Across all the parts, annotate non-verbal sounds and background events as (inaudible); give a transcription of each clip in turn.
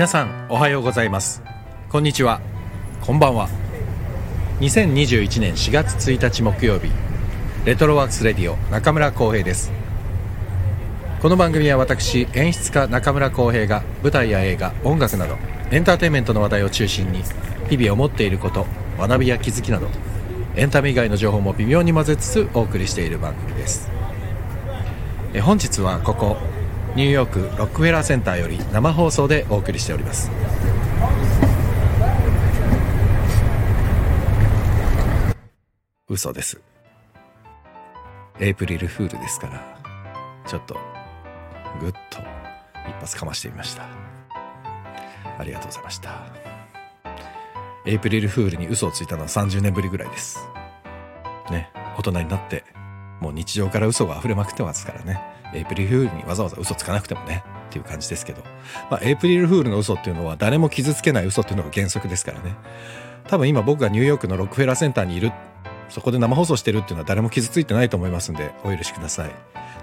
皆さんおはようございます。こんにちは。こんばんは。2021年4月1日木曜日。レトロワークスレディオ中村光平です。この番組は私演出家中村光平が舞台や映画音楽などエンターテインメントの話題を中心に日々思っていること学びや気づきなどエンタメ以外の情報も微妙に混ぜつつお送りしている番組です。え本日はここニューヨークロックフェラーセンターより生放送でお送りしております。嘘です。エイプリルフールですからちょっとグッと一発かましてみました。ありがとうございました。エイプリルフールに嘘をついたのは30年ぶりぐらいです。ね大人になってもう日常から嘘が溢れまくってますからね。エイプリルフールにわざわざ嘘つかなくてもねっていう感じですけど、まあ、エイプリルフールの嘘っていうのは誰も傷つけない嘘っていうのが原則ですからね。多分今僕がニューヨークのロックフェラーセンターにいるそこで生放送してるっていうのは誰も傷ついてないと思いますんでお許しください。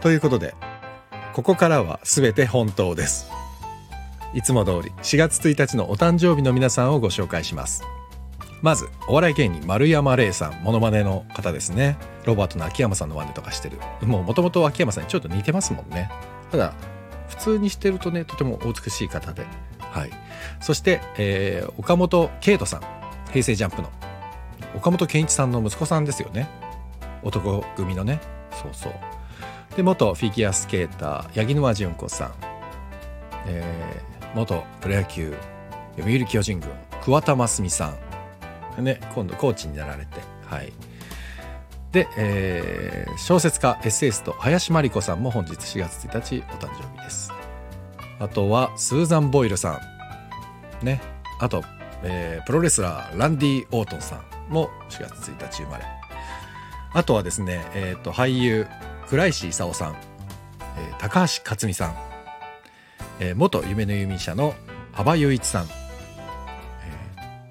ということでここからは全て本当です。いつも通り4月1日のお誕生日の皆さんをご紹介します。まずお笑い芸人丸山礼さんモノマネの方ですね。ロバートの秋山さんの真似とかしてる。もうもともと秋山さんにちょっと似てますもんね。ただ普通にしてるとねとてもお美しい方で。はい。そして、えー、岡本圭人さん。平成ジャンプの。岡本健一さんの息子さんですよね。男組のね。そうそう。で元フィギュアスケーター八木沼純子さん、えー、元プロ野球読売巨人軍桑田真澄さん。ね、今度コーチになられて、はい。で、えー、小説家エッセイスト林真理子さんも本日4月1日お誕生日です。あとはスーザン・ボイルさん、ね、あと、えー、プロレスラーランディ・オートンさんも4月1日生まれ。あとはですね、えっ、ー、と俳優倉石勲さん、えー、高橋克実さん、えー、元夢の弓社の幅雄一さん、え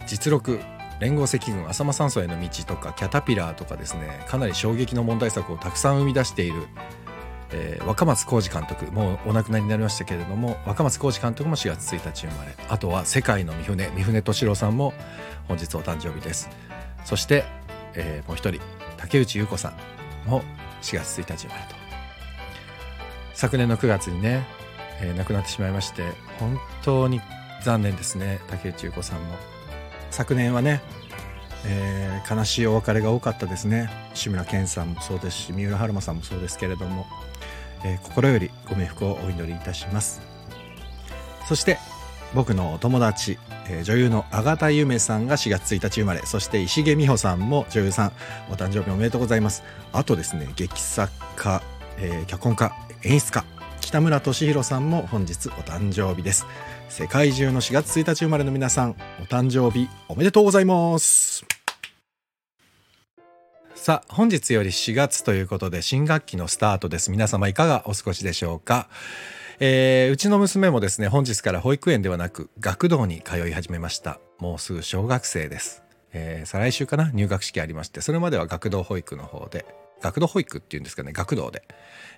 ー、実録連合赤軍浅間山荘への道とかキャタピラーとかですねかなり衝撃の問題作をたくさん生み出している、えー、若松浩二監督もうお亡くなりになりましたけれども若松浩二監督も4月1日生まれあとは世界の三船三船敏郎さんも本日お誕生日ですそして、えー、もう一人竹内優子さんも4月1日生まれと昨年の9月にね、えー、亡くなってしまいまして本当に残念ですね竹内優子さんも。昨年はね、えー、悲しいお別れが多かったですね。志村けんさんもそうですし三浦春馬さんもそうですけれども、えー、心よりご冥福をお祈りいたします。そして僕のお友達、えー、女優の阿賀由芽さんが4月1日生まれそして石毛美穂さんも女優さんお誕生日おめでとうございます。あとですね劇作家、えー、脚本家演出家北村俊弘さんも本日お誕生日です。世界中の4月1日生まれの皆さんお誕生日おめでとうございます。さあ本日より4月ということで新学期のスタートです。皆様いかがお過ごしでしょうか。えー、うちの娘もですね本日から保育園ではなく学童に通い始めました。もうすぐ小学生です、えー、再来週かな？入学式ありましてそれまでは学童保育の方で。学童保育っていうんですかね学童で、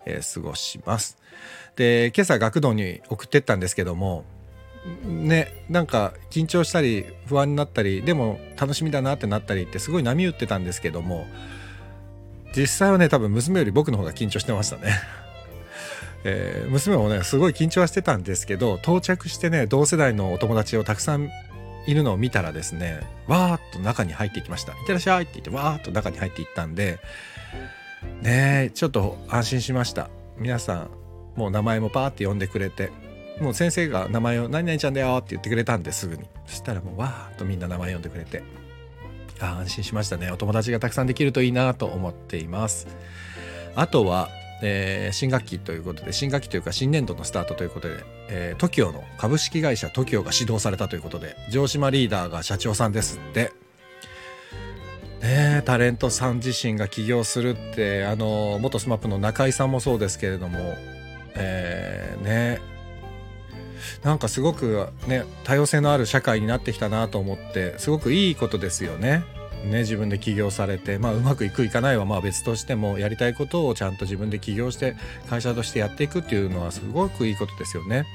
えー、過ごしますで今朝学童に送ってったんですけどもねなんか緊張したり不安になったりでも楽しみだなってなったりってすごい波打ってたんですけども実際はね多分娘より僕の方が緊張してましたね。(laughs) えー、娘もねすごい緊張はしてたんですけど到着してね同世代のお友達をたくさんいるのを見たらですねわーっと中に入っていきました「いってらっしゃい」って言ってわーっと中に入っていったんでねちょっと安心しました。皆さんもう名前もパーって呼んでくれてもう先生が名前を「何々ちゃんだよ」って言ってくれたんですぐに。そしたらもうわーっとみんな名前呼んでくれてあ安心しましたね。お友達がたくさんできるといいなと思っています。あとは、えー、新学期ということで新学期というか新年度のスタートということで、えー、TOKIO の株式会社 TOKIO が始動されたということで城島リーダーが社長さんですってねタレントさん自身が起業するってあの元 SMAP の中居さんもそうですけれどもえー、ねなんかすごくね多様性のある社会になってきたなと思ってすごくいいことですよね。ね、自分で起業されて、まあ、うまくいくいかないはまあ別としてもやりたいことをちゃんと自分で起業して会社としてやっていくっていうのはすごくいいことですよね。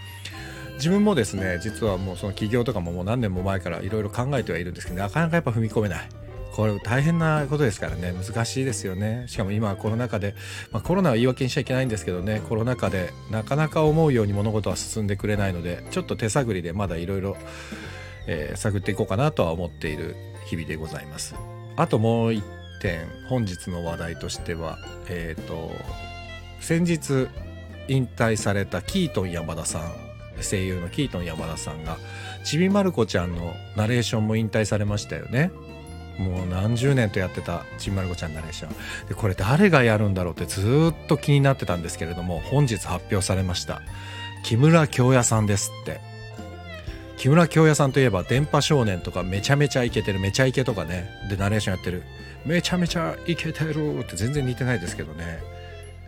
自分もですね実はもうその起業とかももう何年も前からいろいろ考えてはいるんですけどなかなかやっぱ踏み込めない。これ大変なことですからね。難しいですよね。しかも今はコロナ禍で、まあ、コロナは言い訳にしちゃいけないんですけどね。コロナ禍でなかなか思うように物事は進んでくれないのでちょっと手探りでまだいろいろ探っていこうかなとは思っている日々でございます。あともう一点本日の話題としてはえっ、ー、と先日引退されたキートン山田さん声優のキートン山田さんがちびまる子ちゃんのナレーションも引退されましたよね。もう何十年とやってたちびまる子ちゃんナレーション。でこれ誰がやるんだろうってずっと気になってたんですけれども本日発表されました。木村京也さんですって。木村京也さんといえば「電波少年」とかめちゃめちゃイケてるめちゃイケとかね。でナレーションやってる。めちゃめちゃイケてるって全然似てないですけどね。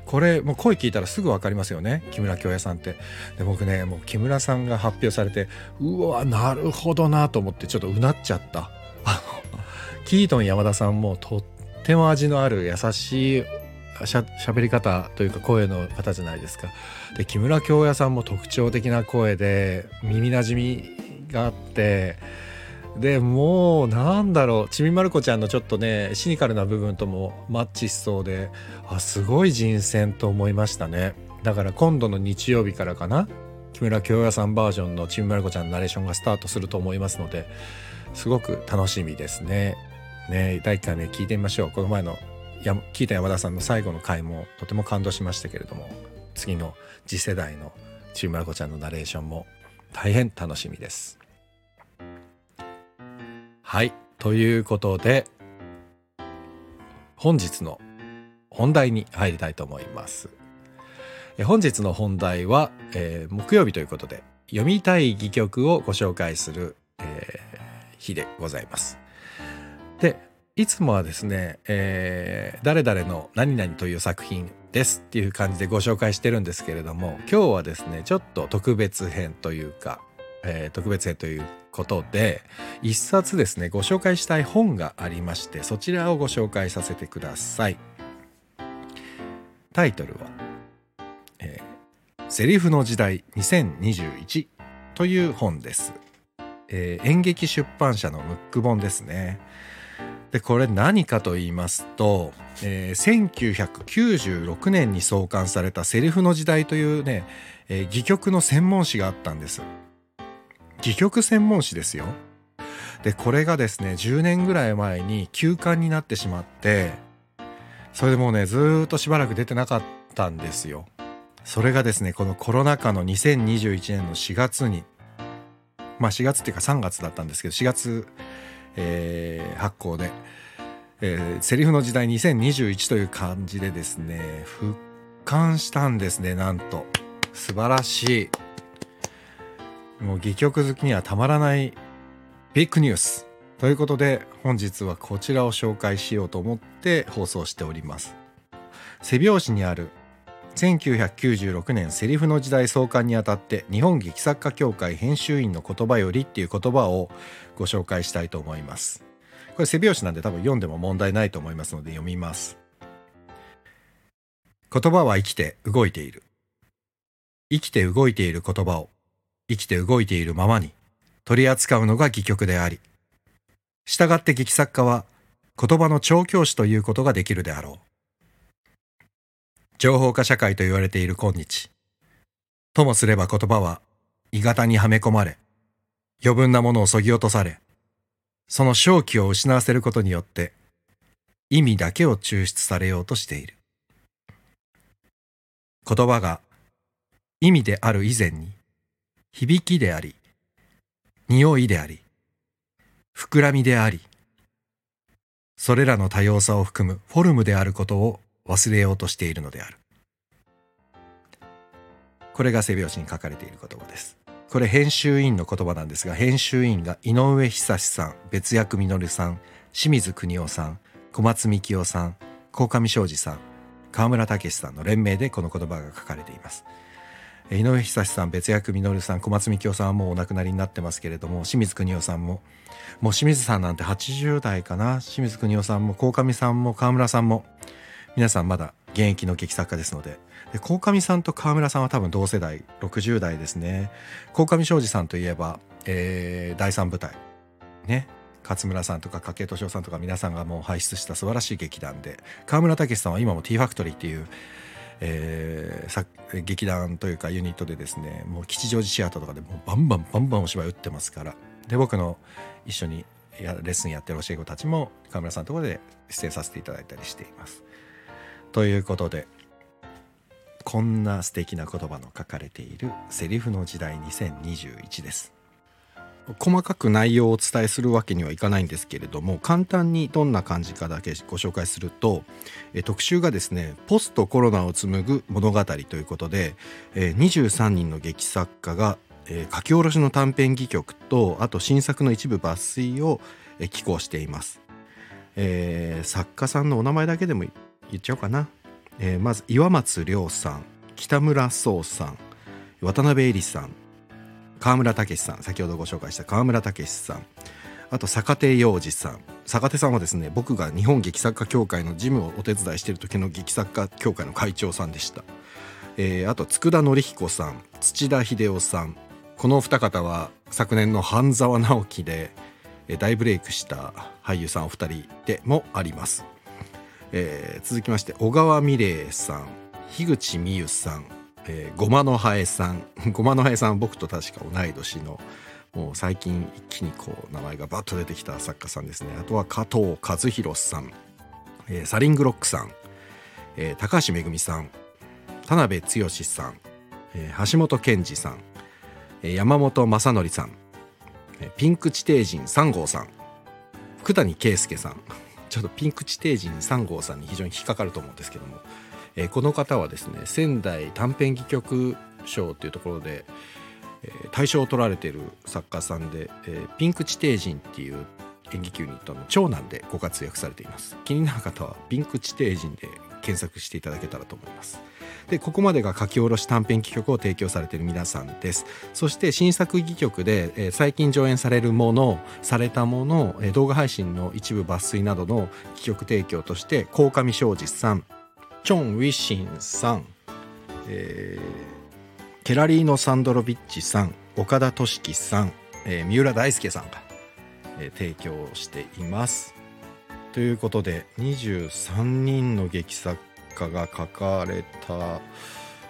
これもう声聞いたらすぐ分かりますよね木村京也さんって。で僕ねもう木村さんが発表されてうわなるほどなと思ってちょっとうなっちゃった。あ (laughs) のキートン山田さんもとっても味のある優しいしゃ喋り方というか声の方じゃないですか。で木村京也さんも特徴的な声で耳なじみがあってでもうなんだろうちびまる子ちゃんのちょっとねシニカルな部分ともマッチしそうであすごい人選と思いましたね。だから今度の日曜日からかな木村京也さんバージョンのちびまる子ちゃんのナレーションがスタートすると思いますのですごく楽しみですね。ね第1回目聞いてみましょう。この前のや聞いた山田さんの最後の回もとても感動しましたけれども次の次世代のちびまる子ちゃんのナレーションも大変楽しみです。はいということで本日の本題に入りたいと思います。本日の本題は、えー、木曜日ということで読みたい戯曲をご紹介する、えー、日でございます。でいつもはですね、えー、誰々の何々という作品ですっていう感じでご紹介してるんですけれども今日はですねちょっと特別編というか、えー、特別編ということで一冊ですねご紹介したい本がありましてそちらをご紹介させてください。タイトルは「えー、セリフの時代2021」という本です、えー、演劇出版社のムック本ですね。でこれ何かと言いますと、えー、1996年に創刊された「セリフの時代」というね、えー、戯曲の専門誌があったんです。戯曲専門誌ですよ。でこれがですね10年ぐらい前に休刊になってしまってそれでもうねずっとしばらく出てなかったんですよ。それがですねこのコロナ禍の2021年の4月にまあ4月っていうか3月だったんですけど4月、えー、発行で、えー、セリフの時代2021という感じでですね復刊したんですねなんと。素晴らしい。もう戯曲好きにはたまらないビッグニュース。ということで本日はこちらを紹介しようと思って放送しております。背表紙にある1996年セリフの時代創刊にあたって日本劇作家協会編集員の言葉よりっていう言葉をご紹介したいと思います。これ背表紙なんで多分読んでも問題ないと思いますので読みます。言葉は生きて動いている。生きて動いている言葉を生きて動いているままに取り扱うのが戯曲であり、従って劇作家は言葉の調教師ということができるであろう。情報化社会と言われている今日、ともすれば言葉は鋳型にはめ込まれ、余分なものをそぎ落とされ、その正気を失わせることによって意味だけを抽出されようとしている。言葉が意味である以前に響きであり、匂いであり、膨らみであり、それらの多様さを含むフォルムであることを忘れようとしているのである。これが背表紙に書かれている言葉です。これ編集員の言葉なんですが、編集員が井上久さん、別役稔さん、清水邦夫さん、小松幹夫さん、鴻上昌司さん、河村武さんの連名でこの言葉が書かれています。井上久さん別役稔さん小松幹夫さんはもうお亡くなりになってますけれども清水邦夫さんももう清水さんなんて80代かな清水邦夫さんも鴻上さんも川村さんも皆さんまだ現役の劇作家ですので。で鴻上さんと川村さんは多分同世代60代ですね。鴻上庄司さんといえば、えー、第3舞台ね。勝村さんとか筧敏夫さんとか皆さんがもう輩出した素晴らしい劇団で。川村武さんは今も T ファクトリーっていうえー、劇団というかユニットでですね。もう吉祥寺シアターとかでもうバンバンバンバンお芝居打ってますから。で僕の一緒にレッスンやってる教え子たちも川村さんのところで出演させていただいたりしています。ということでこんな素敵な言葉の書かれているセリフの時代2021です。細かく内容をお伝えするわけにはいかないんですけれども簡単にどんな感じかだけご紹介すると特集がですねポストコロナを紡ぐ物語ということで23人の劇作家が書き下ろしの短編戯曲とあと新作の一部抜粋を寄稿しています、えー、作家さんのお名前だけでも言っちゃおうかな、えー、まず岩松亮さん北村壮さん渡辺恵里さん川村武さん先ほどご紹介した川村武さんあと坂手洋二さん。坂手さんはですね僕が日本劇作家協会の事務をお手伝いしている時の劇作家協会の会長さんでした、えー、あと佃典彦さん土田秀夫さん。このお二方は昨年の半沢直樹で大ブレイクした俳優さんお二人でもあります、えー、続きまして小川美玲さん樋口美優さんえー、ごまのハエさん。(laughs) ごまのハエさん僕と確か同い年のもう最近一気にこう名前がバッと出てきた作家さんですね。あとは加藤和弘さん、えー、サリングロックさん、えー、高橋めぐみさん田辺剛さん、えー、橋本健二さん、えー、山本正則さん、えー、ピンク地底人3号さん福谷圭介さん。ちょっとピンク地底人3号さんに非常に引っかかると思うんですけどもえー、この方はですね仙台短編戯曲賞というところで、えー、大賞を取られている作家さんで、えー、ピンク地底人っていう演劇ユニットの長男でご活躍されています。気になる方はピンク地底人で検索していただけたらと思います。でここまでが書き下ろし短編戯曲を提供されている皆さんですそして新作戯曲で、えー、最近上演されるものされたもの、えー、動画配信の一部抜粋などの戯曲提供として鴻上庄司さんチョン・ウィシンさん、えー、ケラリーノ・サンドロビッチさん岡田敏樹さん、えー、三浦大輔さんが、えー、提供しています。ということで23人の劇作家が書かれた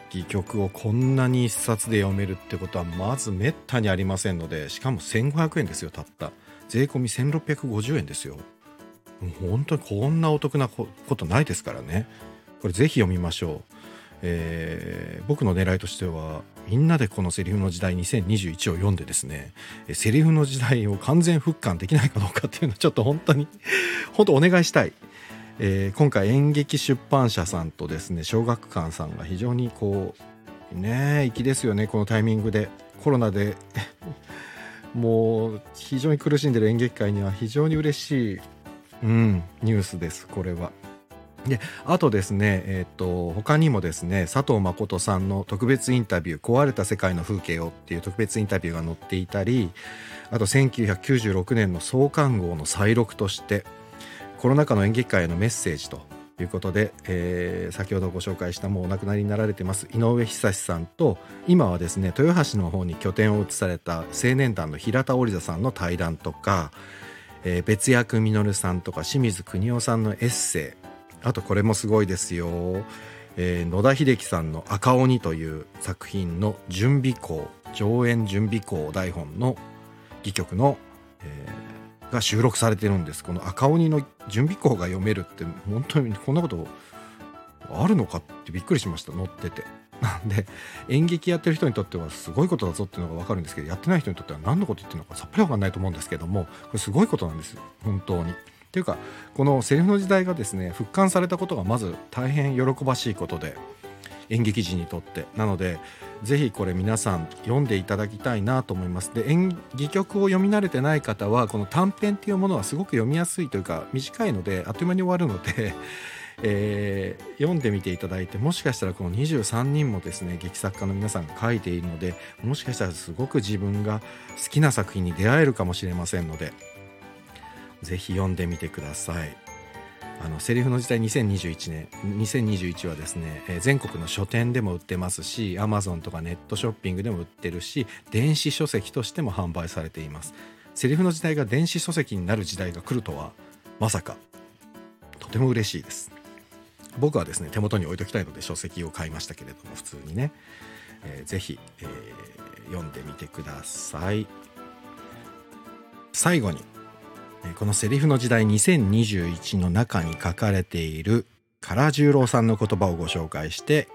戯曲をこんなに一冊で読めるってことはまずめったにありませんのでしかも1500円ですよたった。税込み1650円ですよ。本当にこんなお得なことないですからね。これぜひ読みましょう、えー、僕の狙いとしてはみんなでこのセリフの時代2021を読んでですねセリフの時代を完全復刊できないかどうかっていうのはちょっと本当に本当お願いしたい、えー、今回演劇出版社さんとですね小学館さんが非常にこうね粋ですよねこのタイミングでコロナで (laughs) もう非常に苦しんでる演劇界には非常に嬉しい、うん、ニュースですこれは。であとですね、えーと、他にもですね佐藤誠さんの特別インタビュー「壊れた世界の風景を」っていう特別インタビューが載っていたりあと1996年の創刊号の再録としてコロナ禍の演劇界へのメッセージということで、えー、先ほどご紹介したもうお亡くなりになられてます井上久志さんと今はですね豊橋の方に拠点を移された青年団の平田織田さんの対談とか、えー、別役稔さんとか清水邦夫さんのエッセイあとこれもすごいですよ、えー、野田秀樹さんの「赤鬼」という作品の準備校上演準備校台本の戯曲の、えー、が収録されてるんですこの赤鬼の準備校が読めるって本当にこんなことあるのかってびっくりしました載ってて。なんで演劇やってる人にとってはすごいことだぞっていうのが分かるんですけどやってない人にとっては何のこと言ってるのかさっぱり分かんないと思うんですけどもこれすごいことなんです本当に。っていうかこのセリフの時代がですね復刊されたことがまず大変喜ばしいことで演劇人にとって。なのでぜひこれ皆さん読んでいただきたいなと思います。で演戯曲を読み慣れてない方はこの短編っていうものはすごく読みやすいというか短いのであっという間に終わるので (laughs) えー、読んでみていただいてもしかしたらこの23人もですね劇作家の皆さんが書いているのでもしかしたらすごく自分が好きな作品に出会えるかもしれませんのでぜひ読んでみてください。あのセリフの時代2021年2021はですね、えー、全国の書店でも売ってますし Amazon とかネットショッピングでも売ってるし電子書籍としても販売されています。セリフの時代が電子書籍になる時代が来るとはまさかとても嬉しいです。僕はですね手元に置いときたいので書籍を買いましたけれども普通にね、えー、ぜひ、えー、読んでみてください。最後にこのセリフの時代2021の中に書かれている唐十郎さんの言葉をご紹介して、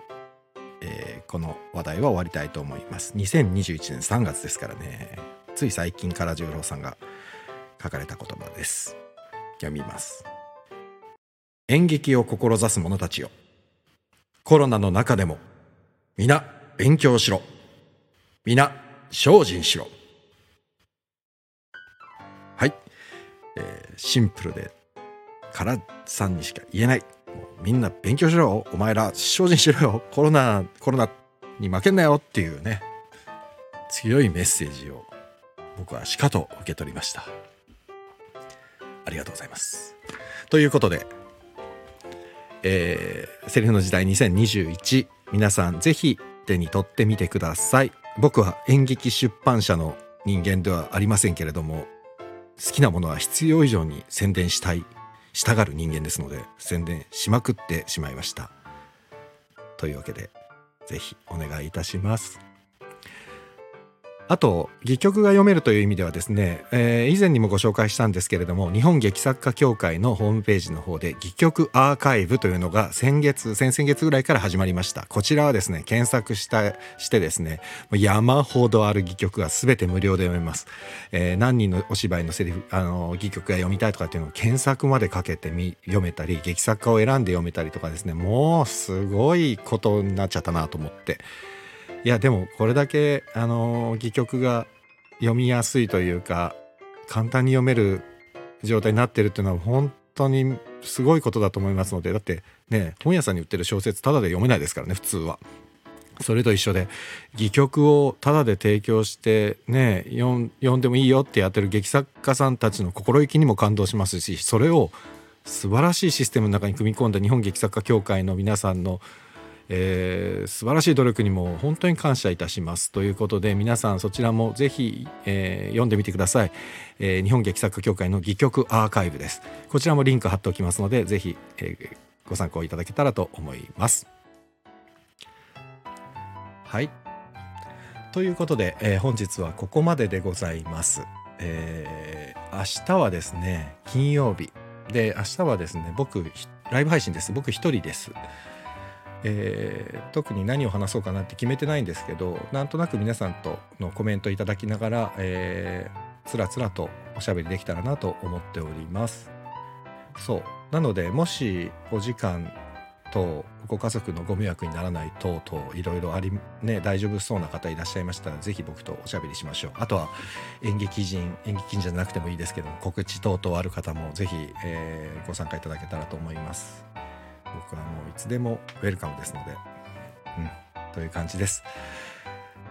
えー、この話題は終わりたいと思います。2021年3月ですからね。つい最近唐十郎さんが書かれた言葉です。読みます。演劇を志す者たちよ。コロナの中でも皆勉強しろ。皆精進しろ。えー、シンプルでからさんにしか言えない。もうみんな勉強しろお前ら精進しろよ。コロナコロナに負けんなよっていうね。強いメッセージを僕はしかと受け取りました。ありがとうございます。ということでえー、セリフの時代2021皆さんぜひ手に取ってみてください。僕は演劇出版社の人間ではありませんけれども好きなものは必要以上に宣伝したいしたがる人間ですので宣伝しまくってしまいました。というわけで是非お願いいたします。あと戯曲が読めるという意味ではですね、えー、以前にもご紹介したんですけれども日本劇作家協会のホームページの方で戯曲アーカイブというのが先月先々月ぐらいから始まりました。こちらはですね検索したしてですね山ほどある戯曲が全て無料で読めます、えー、何人のお芝居のセリフあの戯曲が読みたいとかっていうのを検索までかけてみ読めたり劇作家を選んで読めたりとかですねもうすごいことになっちゃったなと思って。いやでもこれだけあの戯曲が読みやすいというか簡単に読める状態になってるっていうのは本当にすごいことだと思いますのでだってね本屋さんに売ってる小説ただで読めないですからね普通は。それと一緒で戯曲をただで提供してね読んでもいいよってやってる劇作家さんたちの心意気にも感動しますしそれを素晴らしいシステムの中に組み込んだ日本劇作家協会の皆さんのえー、素晴らしい努力にも本当に感謝いたします。ということで皆さんそちらもぜひ、えー、読んでみてください、えー、日本劇作家協会の戯曲アーカイブです。こちらもリンク貼っておきますのでぜひ、えー、ご参考いただけたらと思います。はい。ということで、えー、本日はここまででございます、えー、明日はですね金曜日。で明日はですね僕ライブ配信です。僕一人です。えー、特に何を話そうかなって決めてないんですけどなんとなく皆さんとのコメントいただきながら、えー、つらつらとおしゃべりできたらなと思っております。そう。なのでもしお時間とご家族のご迷惑にならない等々いろいろありね大丈夫そうな方いらっしゃいましたらぜひ僕とおしゃべりしましょう。あとは演劇人演劇人じゃなくてもいいですけど告知等々ある方もぜひ、えー、ご参加いただけたらと思います。僕はもういつでもウェルカムですので、うん、という感じです。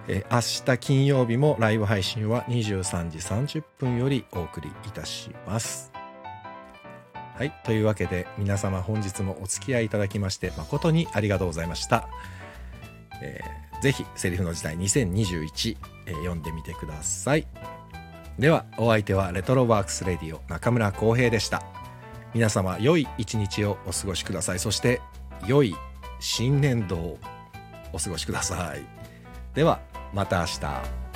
え明日金曜日もライブ配信は23時30分よりお送りいたします。はい。というわけで皆様本日もお付き合いいただきまして誠にありがとうございました。えー、ぜひセリフの時代2021、えー、読んでみてください。ではお相手はレトロワークスレディオ中村浩平でした。皆様良い一日をお過ごしください。そして良い新年度をお過ごしください。ではまた明日。